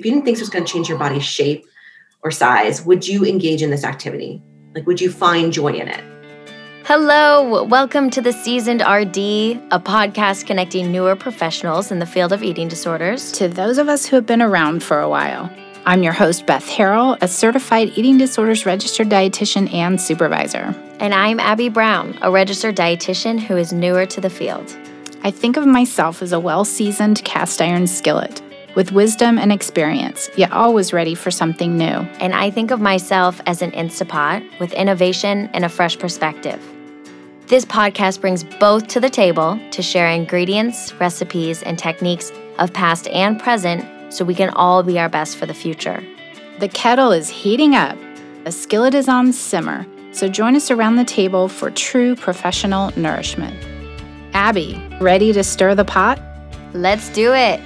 if you didn't think this was going to change your body's shape or size, would you engage in this activity? Like, would you find joy in it? Hello, welcome to the Seasoned RD, a podcast connecting newer professionals in the field of eating disorders to those of us who have been around for a while. I'm your host, Beth Harrell, a certified eating disorders registered dietitian and supervisor. And I'm Abby Brown, a registered dietitian who is newer to the field. I think of myself as a well seasoned cast iron skillet with wisdom and experience, yet always ready for something new. And I think of myself as an Instapot with innovation and a fresh perspective. This podcast brings both to the table to share ingredients, recipes, and techniques of past and present so we can all be our best for the future. The kettle is heating up, the skillet is on simmer, so join us around the table for true professional nourishment. Abby, ready to stir the pot? Let's do it.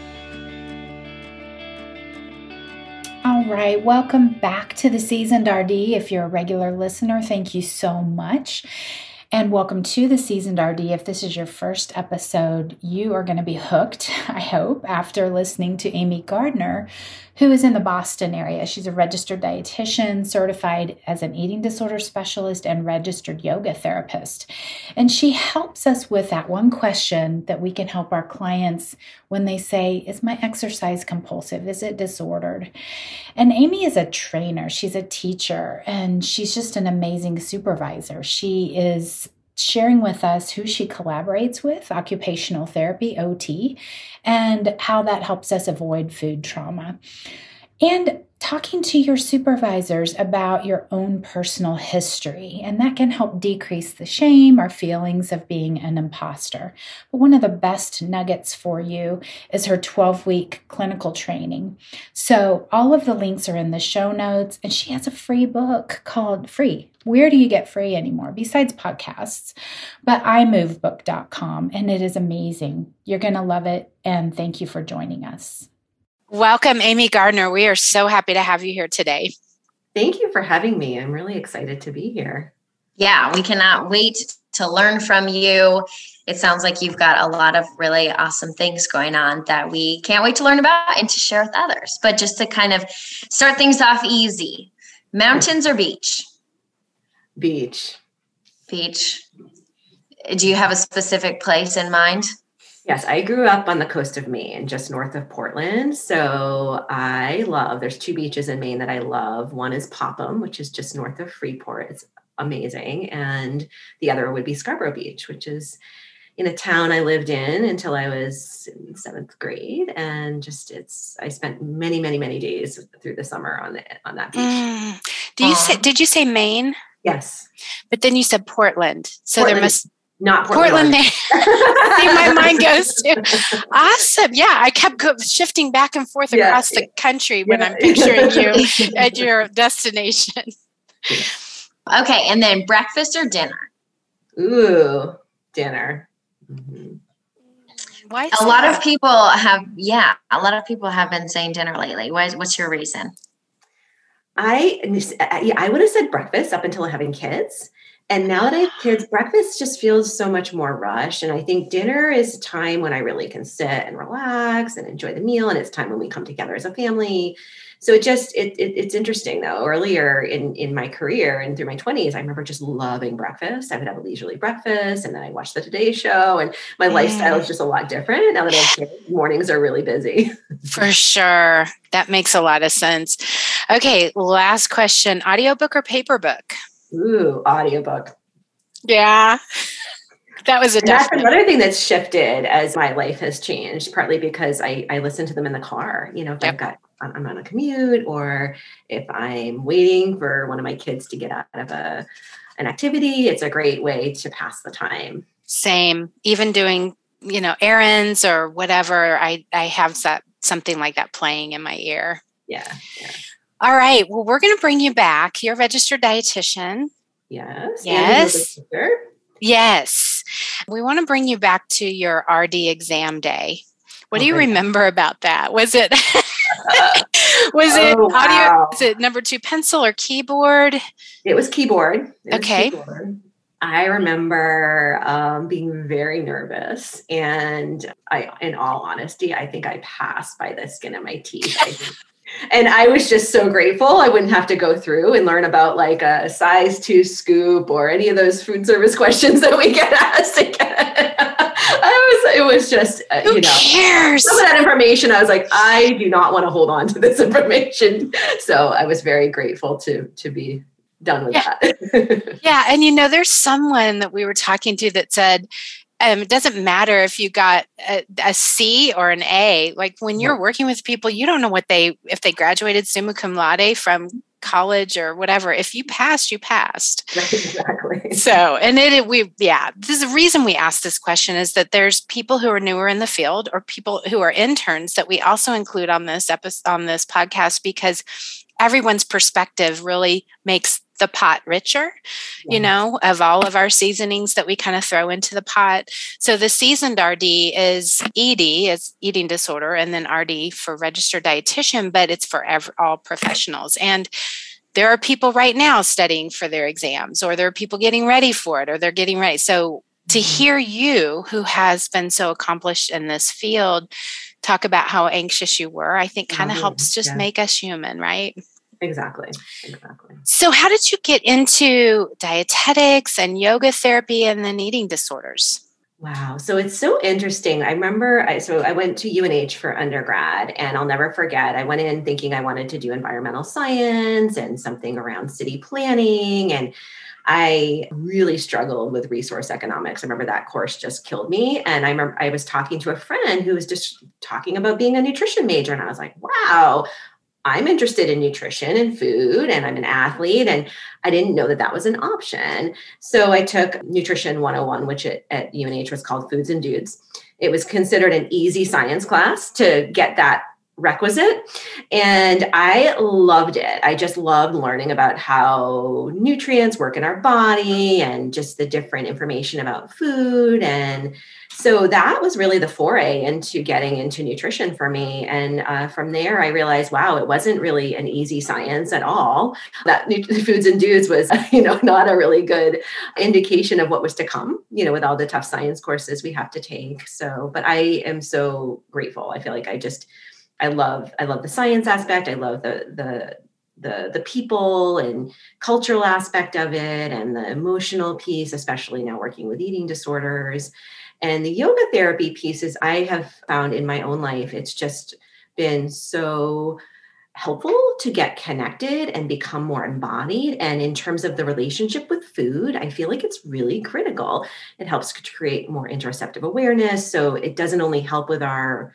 All right, welcome back to the Seasoned RD. If you're a regular listener, thank you so much. And welcome to the Seasoned RD. If this is your first episode, you are going to be hooked, I hope, after listening to Amy Gardner, who is in the Boston area. She's a registered dietitian, certified as an eating disorder specialist, and registered yoga therapist. And she helps us with that one question that we can help our clients when they say, Is my exercise compulsive? Is it disordered? And Amy is a trainer, she's a teacher, and she's just an amazing supervisor. She is sharing with us who she collaborates with, occupational therapy, OT, and how that helps us avoid food trauma. And talking to your supervisors about your own personal history, and that can help decrease the shame or feelings of being an imposter. But one of the best nuggets for you is her 12 week clinical training. So, all of the links are in the show notes, and she has a free book called Free. Where do you get free anymore besides podcasts? But imovebook.com, and it is amazing. You're going to love it, and thank you for joining us. Welcome, Amy Gardner. We are so happy to have you here today. Thank you for having me. I'm really excited to be here. Yeah, we cannot wait to learn from you. It sounds like you've got a lot of really awesome things going on that we can't wait to learn about and to share with others. But just to kind of start things off easy mountains or beach? Beach. Beach. Do you have a specific place in mind? Yes, I grew up on the coast of Maine, just north of Portland. So I love, there's two beaches in Maine that I love. One is Popham, which is just north of Freeport. It's amazing. And the other would be Scarborough Beach, which is in a town I lived in until I was in seventh grade. And just it's, I spent many, many, many days through the summer on the, on that beach. Mm. Do you say, did you say Maine? Yes. But then you said Portland. So Portland. there must, not Portland. Portland my mind goes to. Awesome. Yeah, I kept shifting back and forth yeah. across the country when yeah. I'm picturing you at your destination. Okay, and then breakfast or dinner? Ooh, dinner. Mm-hmm. Why a lot that? of people have, yeah, a lot of people have been saying dinner lately. what's your reason? I yeah, I would have said breakfast up until having kids. And now that I have kids, breakfast just feels so much more rushed. And I think dinner is a time when I really can sit and relax and enjoy the meal. And it's time when we come together as a family. So it just it, it, it's interesting though. Earlier in in my career and through my twenties, I remember just loving breakfast. I would have a leisurely breakfast, and then I watched the Today Show, and my mm. lifestyle is just a lot different now that I have kids. Mornings are really busy. For sure, that makes a lot of sense. Okay, last question: audiobook or paper book? Ooh, audiobook. Yeah. That was a that's another thing that's shifted as my life has changed, partly because I, I listen to them in the car. You know, if yep. I've got I'm on a commute or if I'm waiting for one of my kids to get out of a an activity, it's a great way to pass the time. Same. Even doing, you know, errands or whatever, I I have that something like that playing in my ear. Yeah. yeah. All right. Well, we're going to bring you back. You're a registered dietitian. Yes. Yes. Yes. We want to bring you back to your RD exam day. What do you remember about that? Was it was it oh, audio? Wow. Was it number two pencil or keyboard? It was keyboard. It okay. Was keyboard. I remember um, being very nervous, and I, in all honesty, I think I passed by the skin of my teeth. And I was just so grateful I wouldn't have to go through and learn about like a size two scoop or any of those food service questions that we get asked again. I was, it was just, uh, Who you know, cares? some of that information. I was like, I do not want to hold on to this information. So I was very grateful to to be done with Yeah. that. Yeah, and you know, there's someone that we were talking to that said, um, it doesn't matter if you got a, a C or an A. Like when you're working with people, you don't know what they if they graduated summa cum laude from college or whatever. If you passed, you passed. exactly. So, and it we yeah, this is the reason we ask this question is that there's people who are newer in the field or people who are interns that we also include on this episode on this podcast because everyone's perspective really makes the pot richer, you know, of all of our seasonings that we kind of throw into the pot. So the seasoned RD is ED, is eating disorder, and then RD for registered dietitian, but it's for all professionals. And there are people right now studying for their exams, or there are people getting ready for it, or they're getting ready. So to mm-hmm. hear you, who has been so accomplished in this field, talk about how anxious you were, I think kind of helps just yeah. make us human, right? Exactly. Exactly. So, how did you get into dietetics and yoga therapy and then eating disorders? Wow. So it's so interesting. I remember I so I went to UNH for undergrad and I'll never forget. I went in thinking I wanted to do environmental science and something around city planning and I really struggled with resource economics. I remember that course just killed me. And I remember I was talking to a friend who was just talking about being a nutrition major. And I was like, wow, I'm interested in nutrition and food, and I'm an athlete. And I didn't know that that was an option. So I took Nutrition 101, which at, at UNH was called Foods and Dudes. It was considered an easy science class to get that requisite. And I loved it. I just loved learning about how nutrients work in our body and just the different information about food. And so that was really the foray into getting into nutrition for me. And uh, from there, I realized, wow, it wasn't really an easy science at all. That foods and dudes was, you know, not a really good indication of what was to come, you know, with all the tough science courses we have to take. So, but I am so grateful. I feel like I just, I love, I love the science aspect. I love the, the, the the people and cultural aspect of it and the emotional piece especially now working with eating disorders and the yoga therapy pieces I have found in my own life, it's just been so helpful to get connected and become more embodied. And in terms of the relationship with food, I feel like it's really critical. It helps to create more interoceptive awareness. So it doesn't only help with our,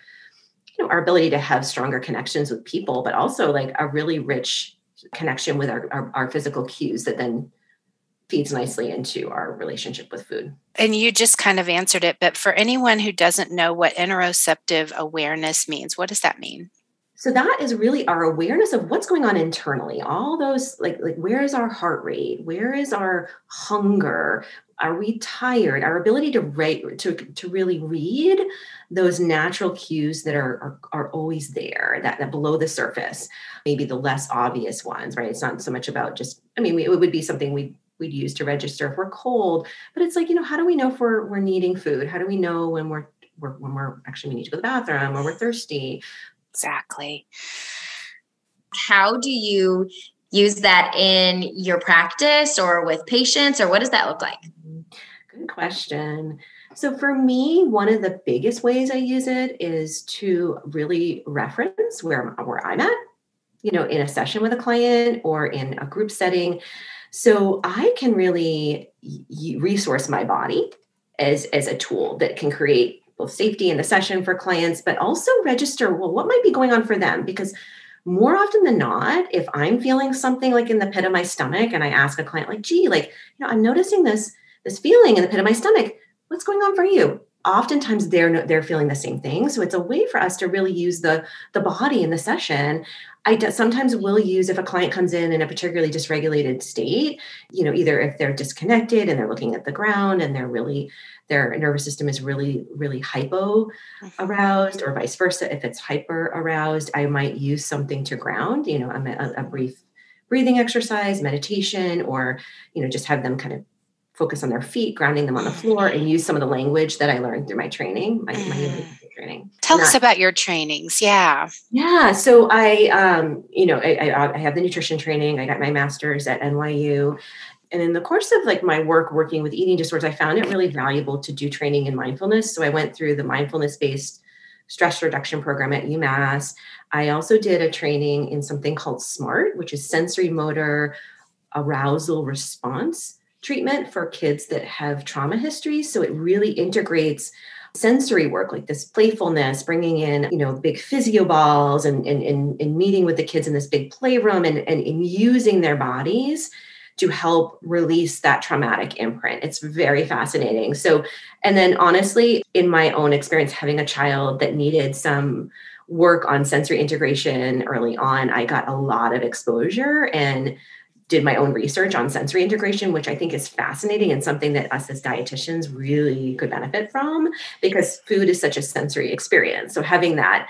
know, our ability to have stronger connections with people, but also like a really rich connection with our, our, our physical cues that then feeds nicely into our relationship with food. And you just kind of answered it, but for anyone who doesn't know what interoceptive awareness means, what does that mean? So that is really our awareness of what's going on internally. All those like like where is our heart rate? Where is our hunger? Are we tired? Our ability to rate to to really read those natural cues that are, are are always there, that, that below the surface, maybe the less obvious ones, right? It's not so much about just, I mean, it would be something we we'd use to register if we're cold, but it's like, you know, how do we know if we're we're needing food? How do we know when we're, we're when we're actually we need to go to the bathroom, or we're thirsty? Exactly. How do you use that in your practice or with patients, or what does that look like? Mm-hmm. Good question. So, for me, one of the biggest ways I use it is to really reference where, where I'm at, you know, in a session with a client or in a group setting. So, I can really resource my body as, as a tool that can create both safety in the session for clients, but also register, well, what might be going on for them? Because more often than not, if I'm feeling something like in the pit of my stomach and I ask a client, like, gee, like, you know, I'm noticing this this feeling in the pit of my stomach. What's going on for you? Oftentimes they're they're feeling the same thing. So it's a way for us to really use the the body in the session. I do, sometimes will use if a client comes in in a particularly dysregulated state, you know, either if they're disconnected and they're looking at the ground and they're really their nervous system is really really hypo mm-hmm. aroused or vice versa if it's hyper aroused i might use something to ground you know a, a brief breathing exercise meditation or you know just have them kind of focus on their feet grounding them on the floor and mm-hmm. use some of the language that i learned through my training my, my yoga training. Tell us about your trainings. Yeah. Yeah. So I, um, you know, I, I, I have the nutrition training. I got my master's at NYU. And in the course of like my work working with eating disorders, I found it really valuable to do training in mindfulness. So I went through the mindfulness based stress reduction program at UMass. I also did a training in something called SMART, which is sensory motor arousal response treatment for kids that have trauma histories. So it really integrates sensory work like this playfulness bringing in you know big physio balls and and, and, and meeting with the kids in this big playroom and, and, and using their bodies to help release that traumatic imprint. It's very fascinating. So and then honestly in my own experience having a child that needed some work on sensory integration early on i got a lot of exposure and did my own research on sensory integration, which I think is fascinating and something that us as dietitians really could benefit from because food is such a sensory experience. So having that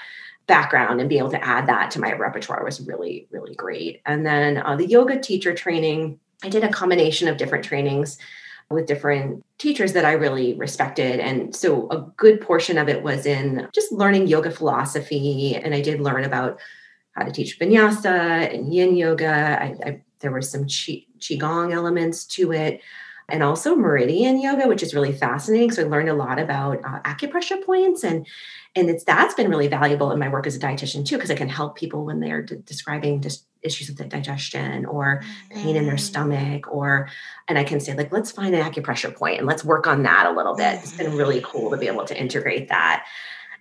background and being able to add that to my repertoire was really, really great. And then uh, the yoga teacher training, I did a combination of different trainings with different teachers that I really respected. And so a good portion of it was in just learning yoga philosophy. And I did learn about how to teach vinyasa and yin yoga. I, I there were some qi, qigong elements to it and also meridian yoga which is really fascinating. So i learned a lot about uh, acupressure points and and it's that's been really valuable in my work as a dietitian too because i can help people when they're d- describing just issues with the digestion or pain in their mm. stomach or and i can say like let's find an acupressure point and let's work on that a little bit. It's been really cool to be able to integrate that.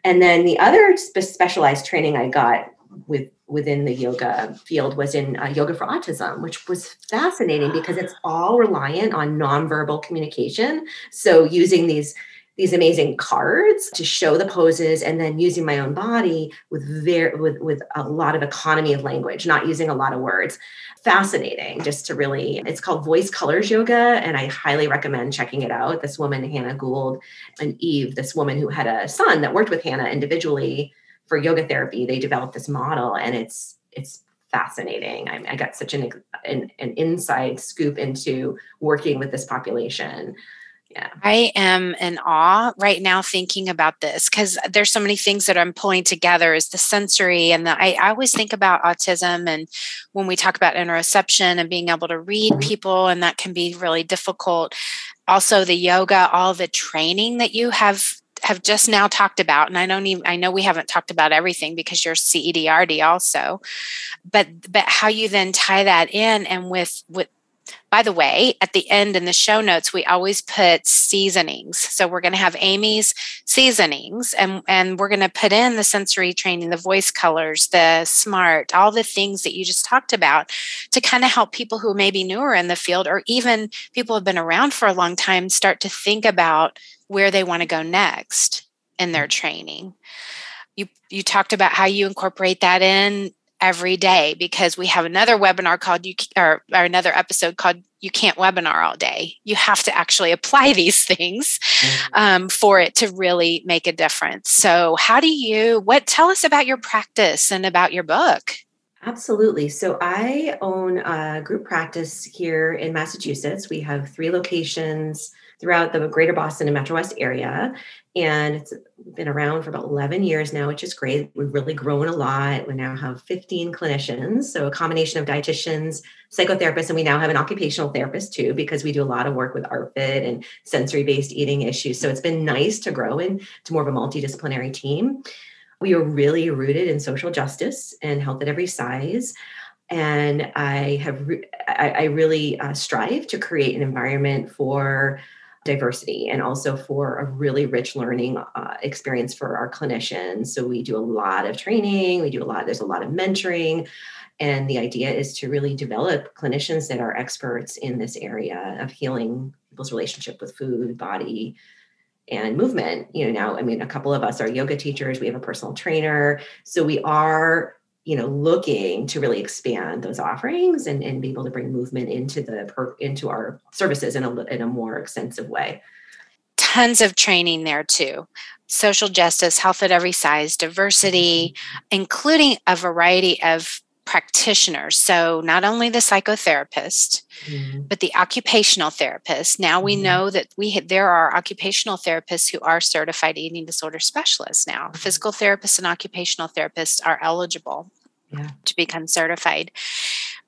And then the other spe- specialized training i got with within the yoga field was in uh, yoga for autism which was fascinating because it's all reliant on nonverbal communication. So using these these amazing cards to show the poses and then using my own body with very with with a lot of economy of language not using a lot of words. Fascinating just to really it's called voice colors yoga and i highly recommend checking it out. This woman hannah gould and eve this woman who had a son that worked with hannah individually for yoga therapy, they developed this model, and it's it's fascinating. I, I got such an, an an inside scoop into working with this population. Yeah. I am in awe right now thinking about this because there's so many things that I'm pulling together is the sensory and the I, I, always think about autism and when we talk about interoception and being able to read mm-hmm. people and that can be really difficult. Also the yoga, all the training that you have have just now talked about, and I don't even I know we haven't talked about everything because you're CEDRD also, but but how you then tie that in and with with by the way, at the end in the show notes, we always put seasonings. So we're going to have Amy's seasonings and, and we're going to put in the sensory training, the voice colors, the smart, all the things that you just talked about to kind of help people who may be newer in the field or even people who have been around for a long time start to think about where they want to go next in their mm. training. You you talked about how you incorporate that in every day because we have another webinar called you or, or another episode called you can't webinar all day you have to actually apply these things mm-hmm. um, for it to really make a difference so how do you what tell us about your practice and about your book Absolutely. So I own a group practice here in Massachusetts. We have three locations throughout the greater Boston and Metro West area. And it's been around for about 11 years now, which is great. We've really grown a lot. We now have 15 clinicians, so a combination of dietitians, psychotherapists, and we now have an occupational therapist too, because we do a lot of work with ARFID and sensory based eating issues. So it's been nice to grow into more of a multidisciplinary team. We are really rooted in social justice and health at every size and I have I, I, really uh, strive to create an environment for diversity and also for a really rich learning uh, experience for our clinicians. So we do a lot of training, we do a lot, there's a lot of mentoring. And the idea is to really develop clinicians that are experts in this area of healing people's relationship with food, body, and movement. You know, now, I mean, a couple of us are yoga teachers, we have a personal trainer. So we are you know looking to really expand those offerings and, and be able to bring movement into the per, into our services in a, in a more extensive way tons of training there too social justice health at every size diversity including a variety of practitioners. So, not only the psychotherapist, mm-hmm. but the occupational therapist. Now we mm-hmm. know that we ha- there are occupational therapists who are certified eating disorder specialists now. Mm-hmm. Physical therapists and occupational therapists are eligible yeah. to become certified.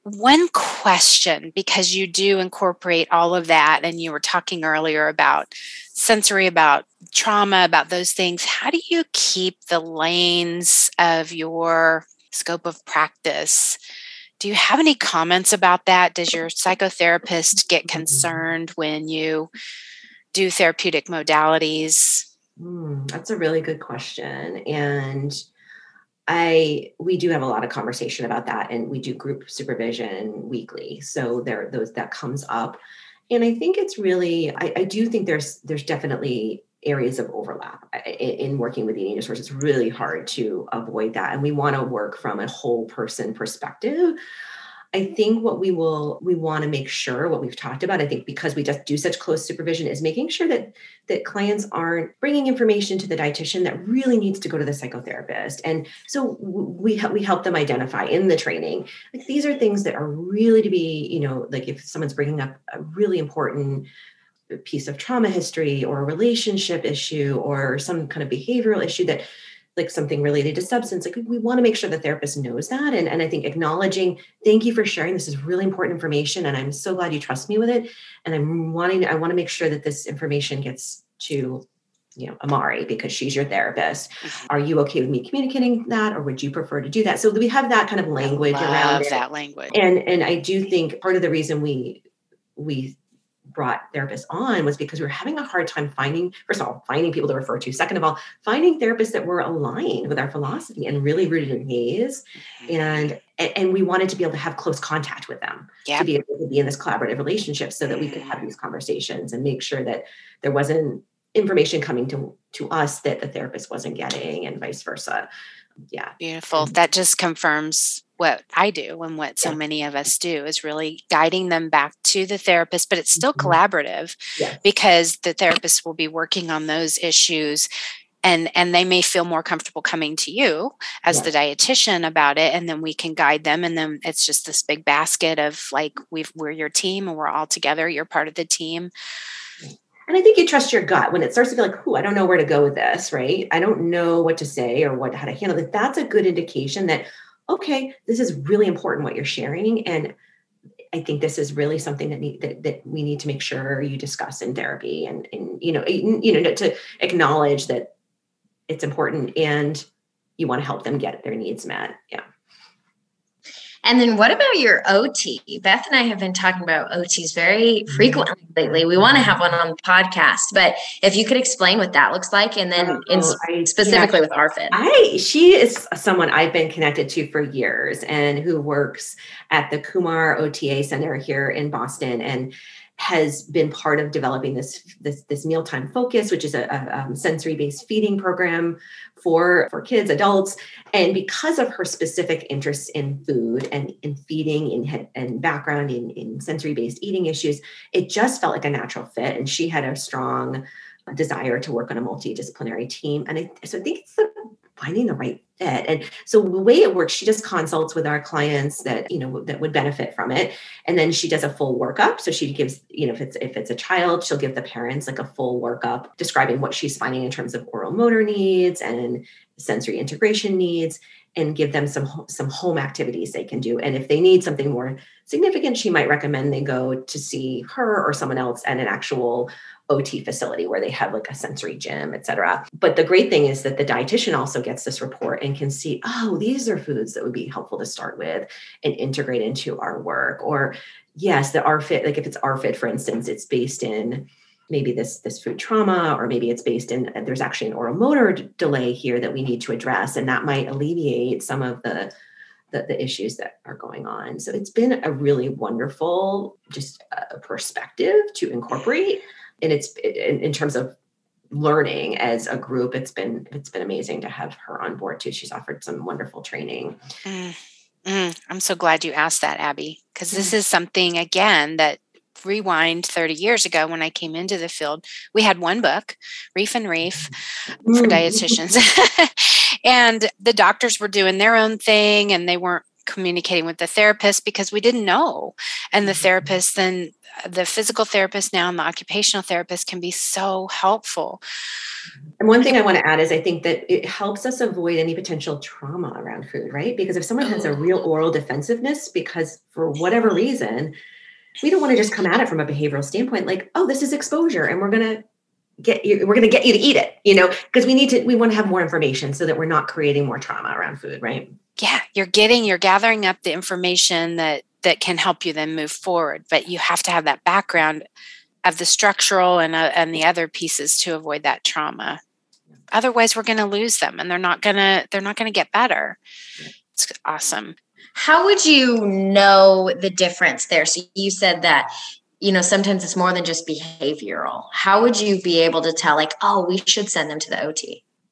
One question, because you do incorporate all of that, and you were talking earlier about sensory, about trauma, about those things. How do you keep the lanes of your scope of practice? Do you have any comments about that? Does your psychotherapist get concerned when you do therapeutic modalities? Mm, that's a really good question. And I we do have a lot of conversation about that and we do group supervision weekly. So there those that comes up. And I think it's really I, I do think there's there's definitely areas of overlap in, working with eating disorders. It's really hard to avoid that. And we want to work from a whole person perspective. I think what we will we want to make sure what we've talked about I think because we just do such close supervision is making sure that that clients aren't bringing information to the dietitian that really needs to go to the psychotherapist. And so we help we help them identify in the training. Like these are things that are really to be you know like if someone's bringing up a really important piece of trauma history or a relationship issue or some kind of behavioral issue that like something related to substance like we want to make sure the therapist knows that and, and i think acknowledging thank you for sharing. This is really important information and i'm so glad you trust me with it and i'm wanting i want to make sure that this information gets to you know amari because she's your therapist. Mm-hmm. are you okay with me communicating that or would you prefer to do that? So we have that kind of language around that language. And and i do think part of the reason we we brought therapists on was because we were having a hard time finding, first of all, finding people to refer to. Second of all, finding therapists that were aligned with our philosophy and really rooted in HAES. Mm-hmm. And and we wanted to be able to have close contact with them yeah. to be able to be in this collaborative relationship so that we could have mm-hmm. these conversations and make sure that there wasn't information coming to to us that the therapist wasn't getting and vice versa yeah beautiful that just confirms what I do and what so yeah. many of us do is really guiding them back to the therapist, but it's still mm-hmm. collaborative yes. because the therapist will be working on those issues and and they may feel more comfortable coming to you as yes. the dietitian about it and then we can guide them and then it's just this big basket of like we've we're your team and we're all together you're part of the team and I think you trust your gut when it starts to feel like, "Ooh, I don't know where to go with this," right? I don't know what to say or what how to handle it. That's a good indication that okay, this is really important what you're sharing. And I think this is really something that need, that, that we need to make sure you discuss in therapy and, and you know, you know, to acknowledge that it's important and you want to help them get their needs met. Yeah. And then what about your OT? Beth and I have been talking about OTs very mm-hmm. frequently lately. We want to have one on the podcast, but if you could explain what that looks like and then oh, in, I, specifically yeah, with ARFID. I she is someone I've been connected to for years and who works at the Koomar OTA Center here in Boston and has been part of developing this this, this mealtime focus, which is a, a um, sensory based feeding program for for kids, adults, and because of her specific interests in food and in feeding and, and background in, in sensory based eating issues, it just felt like a natural fit, and she had a strong desire to work on a multidisciplinary team, and I, so I think it's the finding the right fit. And so the way it works, she just consults with our clients that, you know, that would benefit from it. And then she does a full workup. So she gives, you know, if it's if it's a child, she'll give the parents like a full workup describing what she's finding in terms of oral motor needs and sensory integration needs and give them some some home activities they can do and if they need something more significant she might recommend they go to see her or someone else at an actual OT facility where they have like a sensory gym, et cetera. But the great thing is that the dietitian also gets this report and can see, oh, these are foods that would be helpful to start with and integrate into our work. Or yes, the ARFID, like if it's ARFID, for instance, it's based in maybe this this food trauma or maybe it's based in there's actually an oral motor d- delay here that we need to address and that might alleviate some of the, the the, issues that are going on so it's been a really wonderful just uh, perspective to incorporate and it's in, in terms of learning as a group it's been it's been amazing to have her on board too. She's offered some wonderful training. Mm, mm, i'm so glad you asked that abby because this is something again that rewind 30 years ago when i came into the field we had one book Reiff and Reiff for mm. dietitians. And the doctors were doing their own thing and they weren't communicating with the therapist because we didn't know. And the mm-hmm. therapist, then the physical therapist now and the occupational therapist can be so helpful. And one thing I want to add is I think that it helps us avoid any potential trauma around food, right? Because if someone has a real oh. oral defensiveness because for whatever reason, we don't want to just come at it from a behavioral standpoint like, oh, this is exposure and we're going to get you we're going to get you to eat it you know because we need to we want to have more information so that we're not creating more trauma around food right? Yeah you're getting you're gathering up the information that that can help you then move forward but you have to have that background of the structural and uh, and the other pieces to avoid that trauma. Otherwise we're going to lose them and they're not going to they're not going to get better. It's awesome. How would you know the difference there? So you said that you know sometimes it's more than just behavioral how would you be able to tell like oh we should send them to the ot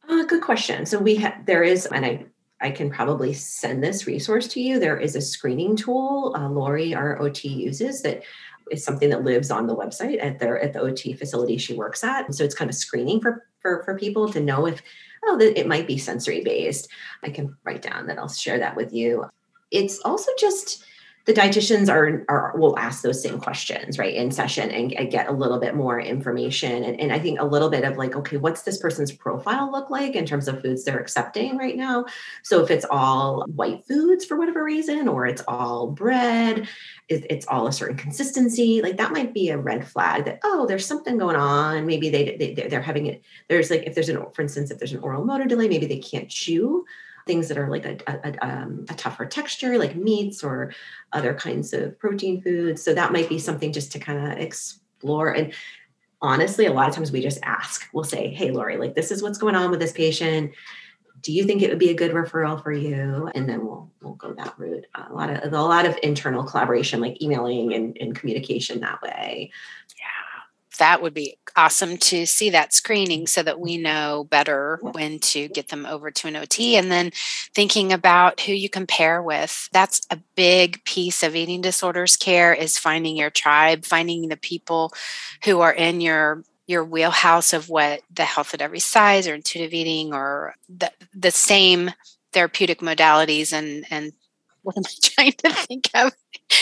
uh, good question so we have there is and i I can probably send this resource to you. There is a screening tool uh, Lori, our OT, uses that is something that lives on the website at their at the OT facility she works at. And so it's kind of screening for for for people to know if oh that it might be sensory based. I can write down that I'll share that with you. It's also just the dietitians are, are will ask those same questions right in session and, and get a little bit more information. And, and i think a little bit of like okay what's this person's profile look like in terms of foods they're accepting right now? So if it's all white foods for whatever reason or it's all bread it's all a certain consistency like that might be a red flag that oh there's something going on. Maybe they, they they're having it there's like if there's an for instance if there's an oral motor delay maybe they can't chew things that are like a, a, um, a, tougher texture, like meats or other kinds of protein foods. So that might be something just to kind of explore. And honestly, a lot of times we just ask, we'll say, Hey, Lori, like this is what's going on with this patient. Do you think it would be a good referral for you? And then we'll we'll go that route. A lot of a lot of internal collaboration, like emailing and, and communication that way that would be awesome to see that screening so that we mm-hmm. know better when to get them over to an OT. And then thinking about who you compare with. That's a big piece of eating disorders care is finding your tribe, finding the people who are in your your wheelhouse of what the health at every size or intuitive eating or the, the same therapeutic modalities and and what am I trying to think of?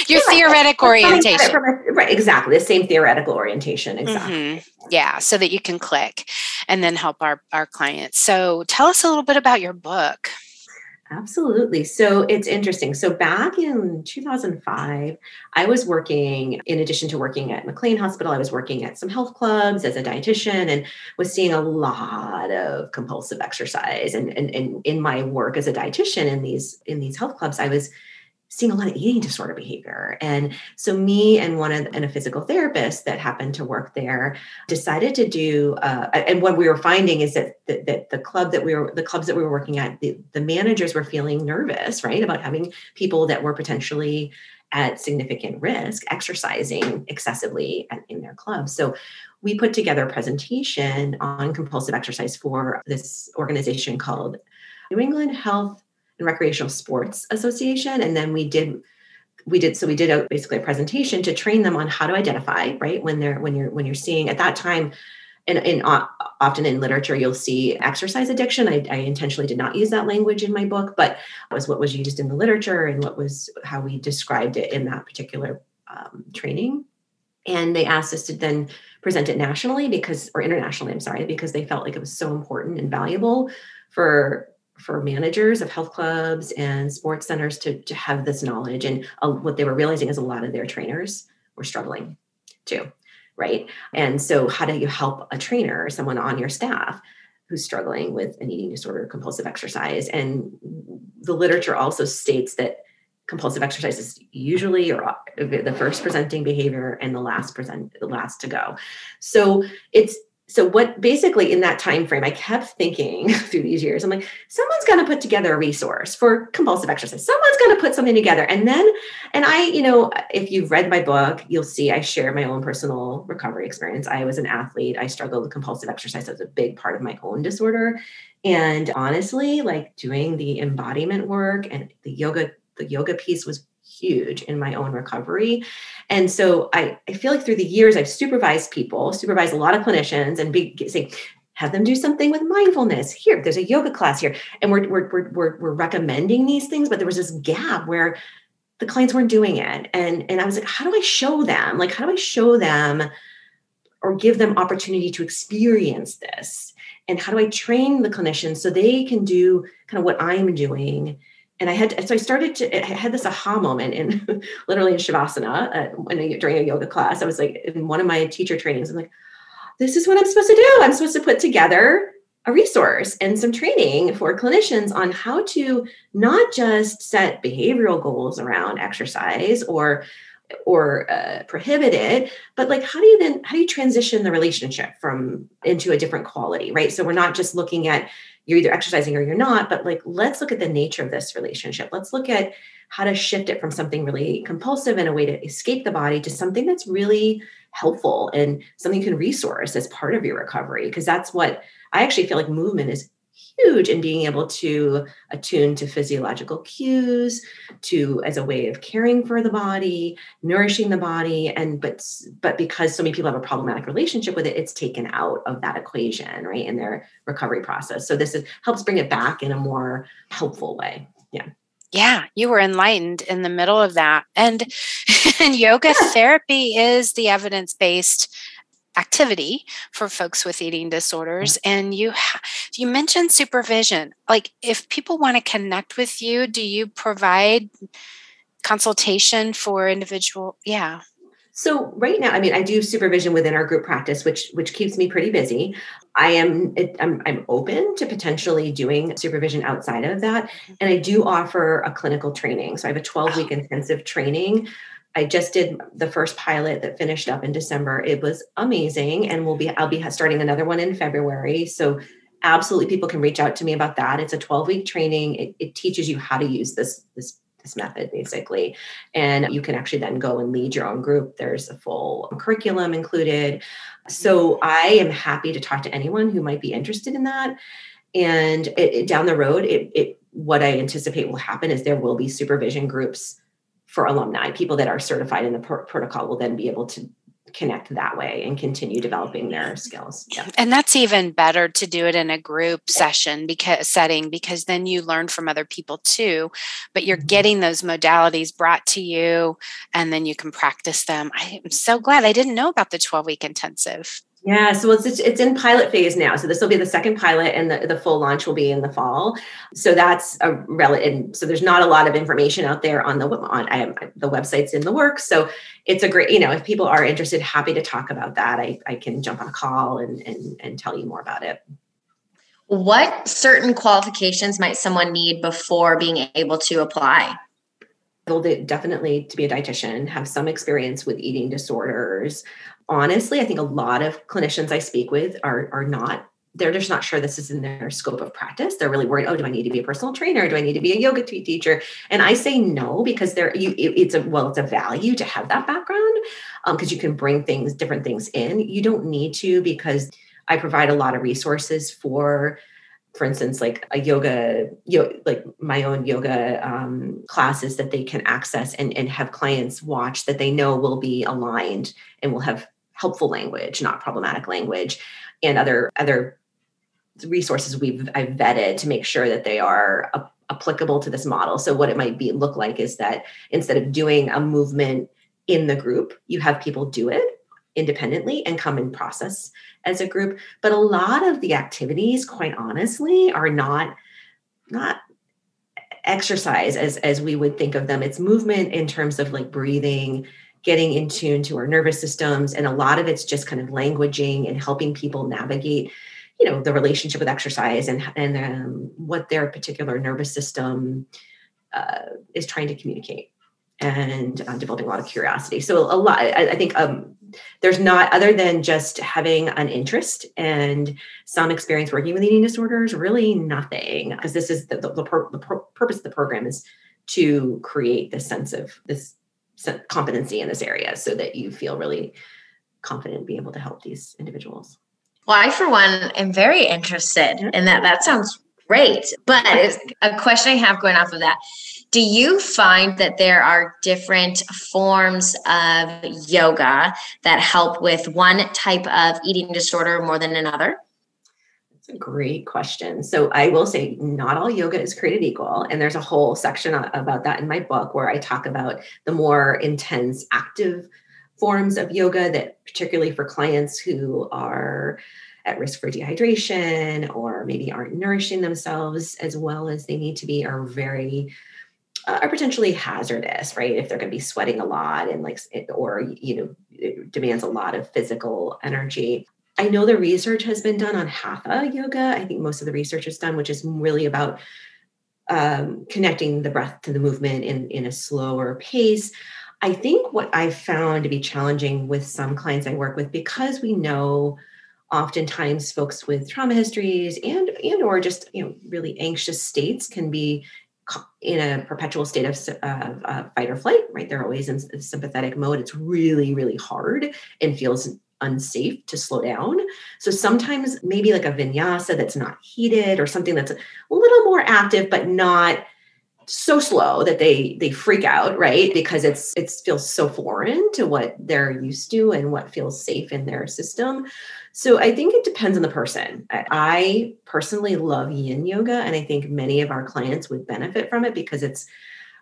Your yeah, theoretic orientation. A, right, exactly. The same theoretical orientation. Exactly. Mm-hmm. Yeah, so that you can click and then help our, our clients. So tell us a little bit about your book. Absolutely. So it's interesting. So back in 2005, I was working, in addition to working at McLean Hospital, I was working at some health clubs as a dietitian and was seeing a lot of compulsive exercise. And, and, and in my work as a dietitian in these in these health clubs, I was seeing a lot of eating disorder behavior. And so me and one of and a physical therapist that happened to work there decided to do uh, and what we were finding is that, that, that the club that we were the clubs that we were working at the, the managers were feeling nervous, right, about having people that were potentially at significant risk exercising excessively at, in their clubs. So we put together a presentation on compulsive exercise for this organization called New England Health and Recreational Sports Association. And then we did we did so we did a, basically a presentation to train them on how to identify right when they're when you're when you're seeing at that time and, and often in literature you'll see exercise addiction I, I, intentionally did not use that language in my book but was what was used in the literature and what was how we described it in that particular um, training and they asked us to then present it nationally because or internationally i'm sorry because they felt like it was so important and valuable for for managers of health clubs and sports centers to, to have this knowledge. And uh, what they were realizing is a lot of their trainers were struggling too, right? And so, how do you help a trainer or someone on your staff who's struggling with an eating disorder, compulsive exercise? And the literature also states that compulsive exercise is usually or the first presenting behavior and the last present the last to go so it's so what basically in that time frame i kept thinking through these years i'm like someone's going to put together a resource for compulsive exercise. Someone's going to put something together. And then and i you know if you've read my book you'll see i share my own personal recovery experience. I was an athlete. I struggled with compulsive exercise. As a big part of my own disorder. And honestly like doing the embodiment work and the yoga the yoga piece was huge in my own recovery. And so I, I feel like through the years, I've supervised people, supervised a lot of clinicians and be, say, have them do something with mindfulness. Here there's a yoga class here. And we're we're we're, we're, recommending these things but there was this gap where the clients weren't doing it. And and i was like how do i show them? Like how do i show them or give them opportunity to experience this? And how do i train the clinicians so they can do kind of what i'm doing and i had so i started to i had this aha moment in literally in shavasana uh, when I, during a yoga class. I was like in one of my teacher trainings i'm like this is what i'm supposed to do. I'm supposed to put together a resource and some training for clinicians on how to not just set behavioral goals around exercise or or uh, prohibit it but like how do you then how do you transition the relationship from into a different quality? Right? So we're not just looking at you're either exercising or you're not but like let's look at the nature of this relationship. Let's look at how to shift it from something really compulsive and a way to escape the body to something that's really helpful and something you can resource as part of your recovery because that's what I actually feel like movement is huge in being able to attune to physiological cues to as a way of caring for the body nourishing the body and but but because so many people have a problematic relationship with it it's taken out of that equation right in their recovery process. So this is helps bring it back in a more helpful way. Yeah. Yeah you were enlightened in the middle of that. And and yoga yeah. therapy is the evidence-based activity for folks with eating disorders and you ha- you mentioned supervision. Like if people want to connect with you do you provide consultation for individual yeah. So right now i mean i do supervision within our group practice which which keeps me pretty busy. I am i'm, I'm open to potentially doing supervision outside of that mm-hmm. and i do offer a clinical training. So i have a 12 week intensive training I just did the first pilot that finished up in December. It was amazing, and we'll be I'll be starting another one in February. So absolutely, people can reach out to me about that. It's a 12 week training. It, it teaches you how to use this this this method basically, and you can actually then go and lead your own group. There's a full curriculum included. So I am happy to talk to anyone who might be interested in that. And it, it, down the road, it, it what I anticipate will happen is there will be supervision groups for alumni people that are certified in the protocol will then be able to connect that way and continue developing their skills yeah. and that's even better to do it in a group session because setting because then you learn from other people too but you're mm-hmm. getting those modalities brought to you and then you can practice them i'm so glad i didn't know about the 12 week intensive yeah, so it's it's in pilot phase now. So this will be the second pilot, and the, the full launch will be in the fall. So that's a relative. So there's not a lot of information out there on the on I the website's in the works. So it's a great, you know, if people are interested, happy to talk about that. I I can jump on a call and and and tell you more about it. What certain qualifications might someone need before being able to apply? Definitely to be a dietitian, have some experience with eating disorders, honestly, I think a lot of clinicians I speak with are are not they're just not sure this is in their scope of practice. They're really worried. Oh, do I need to be a personal trainer? Do I need to be a yoga teacher? And I say no because there, you, it, it's a well, it's a value to have that background because um, you can bring things, different things in. You don't need to because I provide a lot of resources for, for instance, like a yoga, yo, like my own yoga um, classes that they can access and and have clients watch that they know will be aligned and will have helpful language, not problematic language, and other other resources we've I've vetted to make sure that they are a, applicable to this model. So what it might be look like is that instead of doing a movement in the group, you have people do it independently and come in process as a group. But a lot of the activities, quite honestly, are not not exercise as as we would think of them. It's movement in terms of like breathing getting in tune to our nervous systems and a lot of it's just kind of languaging and helping people navigate you know the relationship with exercise and and um, what their particular nervous system uh, is trying to communicate and uh, developing a lot of curiosity so a lot i, I think um, there's not other than just having an interest and some experience working with eating disorders really nothing because this is the, the, the, pur- the pur- purpose of the program is to create this sense of this competency in this area so that you feel really confident being able to help these individuals. Well, I, for one, am very interested in that. That sounds great. But a question I have going off of that do you find that there are different forms of yoga that help with one type of eating disorder more than another? That's a great question. So I will say not all yoga is created equal. And there's a whole section about that in my book where I talk about the more intense active forms of yoga that particularly for clients who are at risk for dehydration or maybe aren't nourishing themselves as well as they need to be are very are potentially hazardous right if they're going to be sweating a lot and like or you know it demands a lot of physical energy I know the research has been done on hatha yoga. I think most of the research is done, which is really about um, connecting the breath to the movement in, in a slower pace. I think what I found to be challenging with some clients I work with, because we know oftentimes folks with trauma histories and and or just you know really anxious states can be in a perpetual state of uh, uh, fight or flight right they're always in sympathetic mode it's really really hard and feels unsafe to slow down. So sometimes maybe like a vinyasa that's not heated or something that's a little more active but not so slow that they they freak out, right? Because it's it feels so foreign to what they're used to and what feels safe in their system. So I think it depends on the person. I personally love yin yoga and I think many of our clients would benefit from it because it's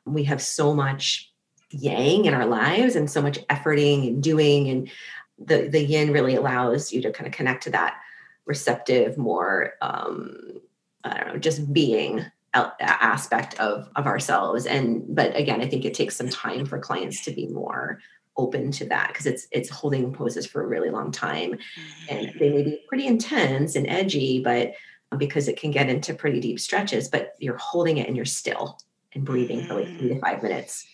we have so much yang in our lives and so much efforting and doing and the the yin really allows you to kind of connect to that receptive more um i don't know just being aspect of of ourselves and but again i think it takes some time for clients to be more open to that because it's it's holding poses for a really long time and mm-hmm. they may be pretty intense and edgy but um, because it can get into pretty deep stretches but you're holding it and you're still and breathing for like three to five mm. minutes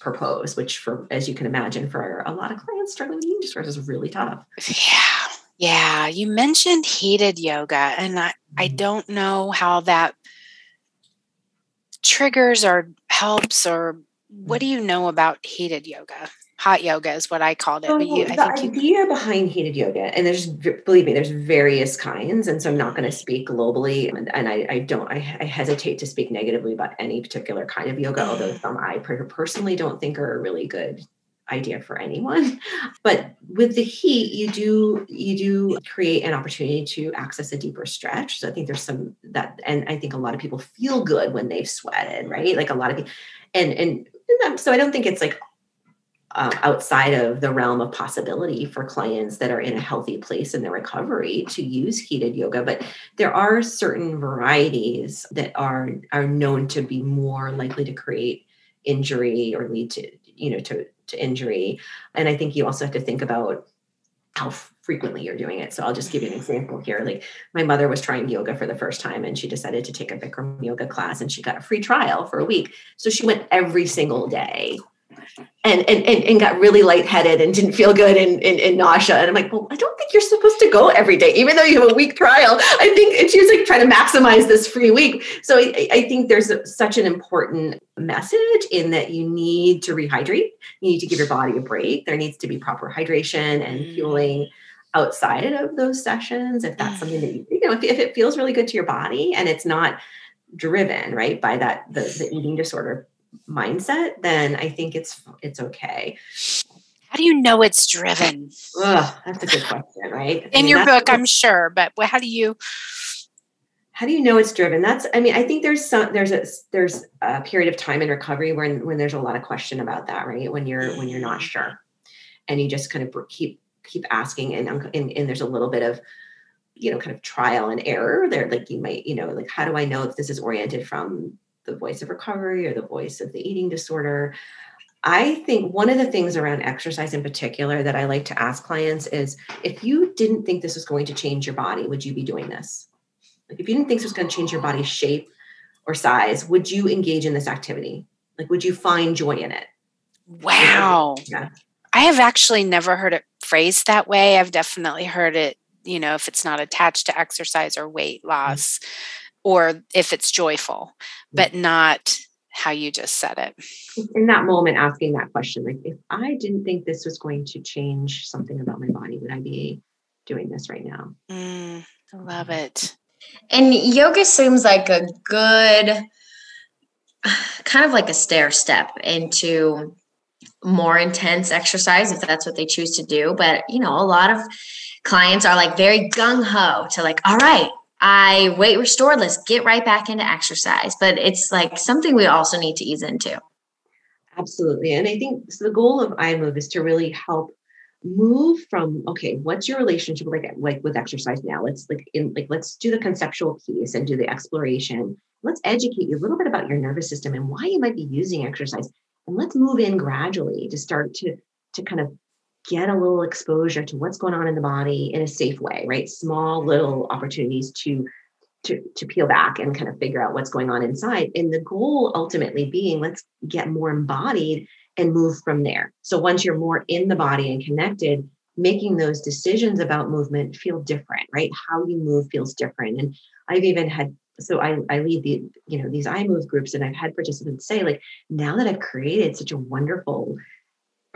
per pose which for as you can imagine, for a lot of clients struggling with eating disorders is really tough. Yeah. Yeah. You mentioned heated yoga, and I, I mm-hmm. don't know how that triggers or helps or what mm. do you know about heated yoga? Hot yoga is what I called it. but you, oh, the I think idea you... behind heated yoga, and there's believe me, there's various kinds, and so I'm not going to speak globally, and, and I, I, don't, I, I, hesitate to speak negatively about any particular kind of yoga, although some I personally don't think are a really good idea for anyone but with the heat you do you do create an opportunity to access a deeper stretch so i think there's some that and i think a lot of people feel good when they've sweated right like a lot of people and and so i don't think it's like uh, outside of the realm of possibility for clients that are in a healthy place in their recovery to use heated yoga. But there are certain varieties that are are known to be more likely to create injury or lead to you know to to injury. And i think you also have to think about how frequently you're doing it. So i'll just give you an example here. Like my mother was trying yoga for the first time and she decided to take a bikram yoga class and she got a free trial for a week. So she went every single day and, and, and, and got really lightheaded and didn't feel good and, and, and, nausea. And I'm like, well, I don't think you're supposed to go every day, even though you have a week trial. I think, and she was like trying to maximize this free week. So I, I think there's a, such an important message in that you need to rehydrate. You need to give your body a break. There needs to be proper hydration and mm. fueling outside of those sessions. If that's something that you, you know, if, if it feels really good to your body and it's not driven right by that the, the eating disorder mindset, then I think it's it's okay. How do you know it's driven? Ugh, that's a good question, right? In I mean, your book, I'm sure, but how do you? How do you know it's driven? That's, I mean, I think there's some, there's a, there's a period of time in recovery when, when there's a lot of question about that, right? When you're, when you're not sure and you just kind of keep, keep asking and, and, and there's a little bit of, you know, kind of trial and error there. Like you might, you know, like, how do I know if this is oriented from the voice of recovery or the voice of the eating disorder. I think one of the things around exercise in particular that I like to ask clients is if you didn't think this was going to change your body, would you be doing this? Like if you didn't think this was going to change your body's shape or size, would you engage in this activity? Like would you find joy in it? Wow. Yeah. I have actually never heard it phrased that way. I've definitely heard it, you know, if it's not attached to exercise or weight loss. Mm-hmm or if it's joyful, but not how you just said it. In that moment, asking that question, like, if I didn't think this was going to change something about my body, would I be doing this right now? Mm, I love it. And yoga seems like a good, kind of like a stair step into more intense exercise if that's what they choose to do. But, you know, a lot of clients are like very gung ho to like, all right, I weight restored, let's get right back into exercise. But it's like something we also need to ease into. Absolutely. And I think so the goal of iMove is to really help move from okay what's your relationship like like with exercise now let's like in like let's do the conceptual piece and do the exploration let's educate you a little bit about your nervous system and why you might be using exercise and let's move in gradually to start to to kind of get a little exposure to what's going on in the body in a safe way right small little opportunities to to to peel back and kind of figure out what's going on inside and the goal ultimately being let's get more embodied and move from there. So once you're more in the body and connected, making those decisions about movement feel different, right? How you move feels different. And I've even had so I, I lead the you know these iMove groups and I've had participants say like now that I've created such a wonderful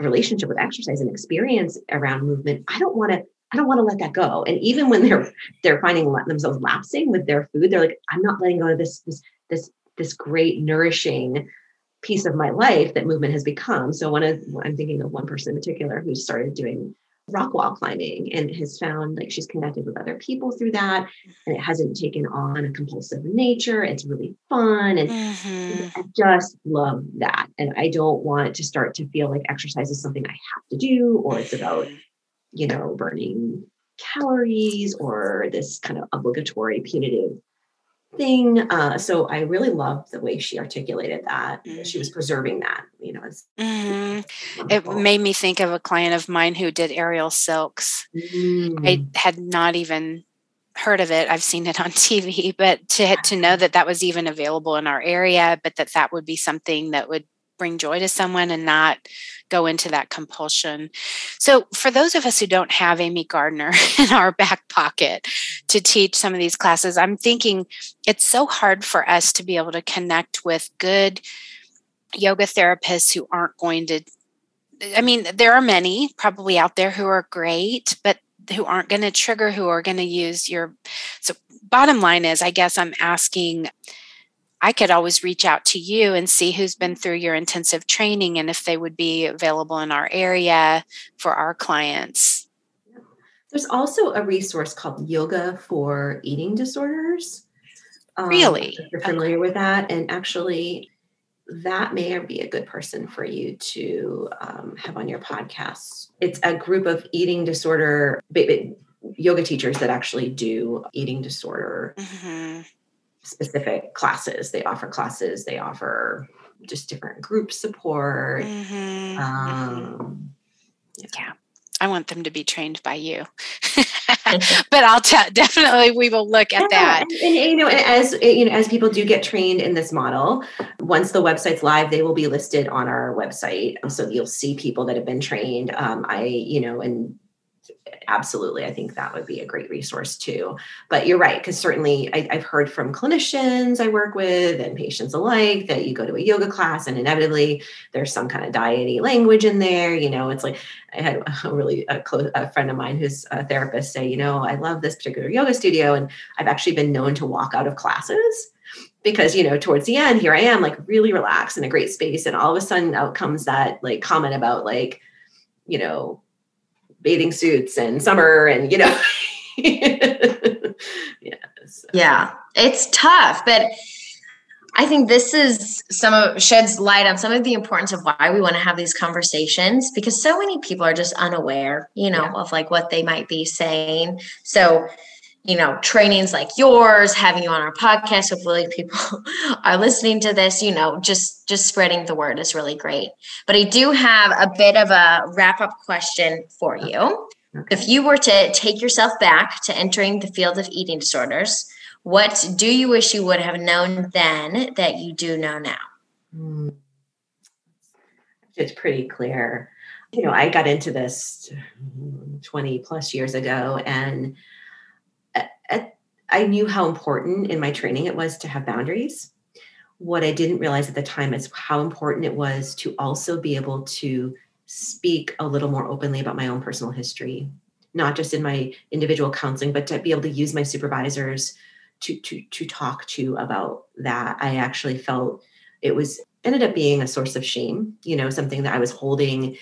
relationship with exercise and experience around movement, I don't want to I don't want to let that go. And even when they're they're finding themselves lapsing with their food, they're like, I'm not letting go of this this this this great nourishing piece of my life that movement has become. So one of I'm thinking of one person in particular who started doing rock wall climbing and has found like she's connected with other people through that and it hasn't taken on a compulsive nature it's really fun and mm-hmm. i just love that and i don't want to start to feel like exercise is something i have to do or it's about mm-hmm. you know burning calories or this kind of obligatory punitive thing. Uh, so I really loved the way she articulated that. Mm-hmm. She was mm-hmm. preserving that, you know. Mm-hmm. It made me think of a client of mine who did aerial silks. Mm-hmm. I mm. had not even heard of it. I've seen it on TV, but to to know that that was even available in our area, but that that would be something that would bring joy to someone and not go into that compulsion. So, for those of us who don't have Amy Gardner in our back pocket to teach some of these classes, I'm thinking it's so hard for us to be able to connect with good yoga therapists who aren't going to. I mean, there are many probably out there who are great, but who aren't going to trigger, who are going to use your. So, bottom line is, I guess I'm asking I could always reach out to you and see who's been through your intensive training and if they would be available in our area for our clients. There's also a resource called Yoga for Eating Disorders. Um, really? If you're familiar okay. with that. And actually, that may be a good person for you to um, have on your podcast. It's a group of eating disorder yoga teachers that actually do eating disorder mm-hmm specific classes. They offer classes, they offer just different group support. Mm-hmm. Um, yeah. yeah. I want them to be trained by you. but I'll tell definitely we will look at yeah, that. And, and, you know, as you know, as people do get trained in this model, once the website's live, they will be listed on our website. So you'll see people that have been trained. Um, I, you know, and absolutely, I think that would be a great resource too. But you're right, because certainly I, have heard from clinicians I work with and patients alike that you go to a yoga class and inevitably there's some kind of diety language in there. You know, it's like I had a really a close a friend of mine who's a therapist say, you know, I love this particular yoga studio, and I've actually been known to walk out of classes because you know towards the end here i am like really relaxed in a great space and all of a sudden out comes that like comment about like you know bathing suits and summer and you know yeah so. yeah it's tough but i think this is some of sheds light on some of the importance of why we want to have these conversations because so many people are just unaware you know yeah. of like what they might be saying so you know, trainings like yours, having you on our podcast. Hopefully people are listening to this, you know, just just spreading the word is really great. But I do have a bit of a wrap-up question for you. If you were to take yourself back to entering the field of eating disorders, what do you wish you would have known then that you do know now? Hmm. It's pretty clear. You know, I got into this 20 plus years ago and I knew how important in my training it was to have boundaries. What I didn't realize at the time is how important it was to also be able to speak a little more openly about my own personal history, not just in my individual counseling, but to be able to use my supervisors to to to talk to about that. I actually felt it was ended up being a source of shame, you know, something that I was holding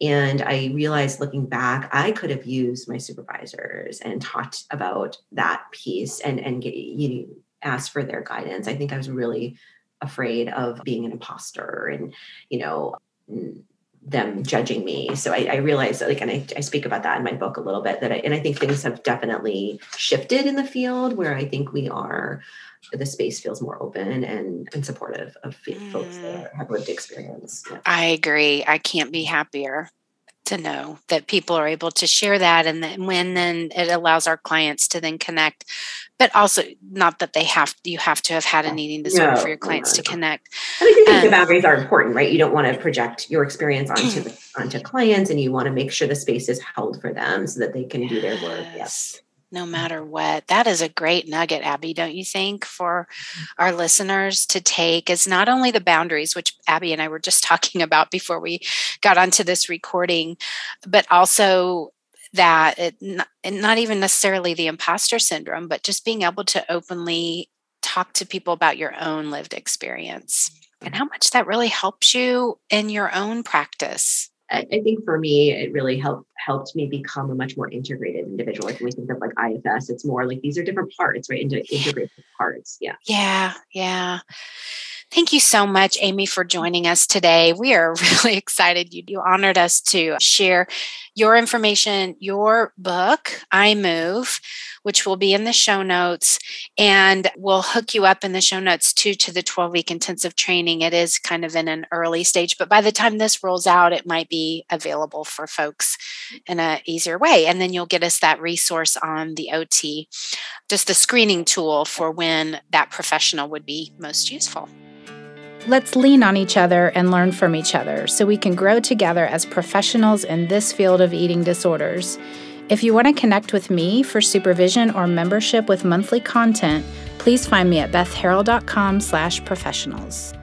And I realized looking back, I could have used my supervisors and talked about that piece and, and get, you know, asked for their guidance. I think I was really afraid of being an imposter and, you know, them judging me. So I, I realized that, like, and I, I, speak about that in my book a little bit that I, and I think things have definitely shifted in the field where I think we are, the space feels more open and, and supportive of mm. folks that have lived experience. Yeah. I agree. I can't be happier to know that people are able to share that and then when then it allows our clients to then connect. But also not that they have you have to have had an eating disorder no, for your clients no, no. to connect. And i think um, the boundaries are important right? You don't want to project your experience onto the, onto clients and you want to make sure the space is held for them so that they can do their work. Yes no mm-hmm. matter what. That is a great nugget, Abby, don't you think, for mm-hmm. our listeners to take? Is not only the boundaries, which Abby and I were just talking about before we got onto this recording, but also that it not, not even necessarily the imposter syndrome, but just being able to openly talk to people about your own lived experience. And mm-hmm. how much that really helps you in your own practice. I think for me, it really helped helped me become a much more integrated individual. Like when we think of like IFS, it's more like these are different parts, right? Into integrated parts. Yeah. Yeah. Yeah. Thank you so much, Amy, for joining us today. We are really excited. You, you honored us to share your information, your book, iMove, which will be in the show notes. And we'll hook you up in the show notes too to the 12 week intensive training. It is kind of in an early stage, but by the time this rolls out, it might be available for folks in an easier way. And then you'll get us that resource on the OT, just the screening tool for when that professional would be most useful. Let's lean on each other and learn from each other so we can grow together as professionals in this field of eating disorders. If you want to connect with me for supervision or membership with monthly content, please find me at bethharrell.com slash professionals.